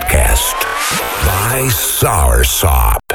podcast by Soursop.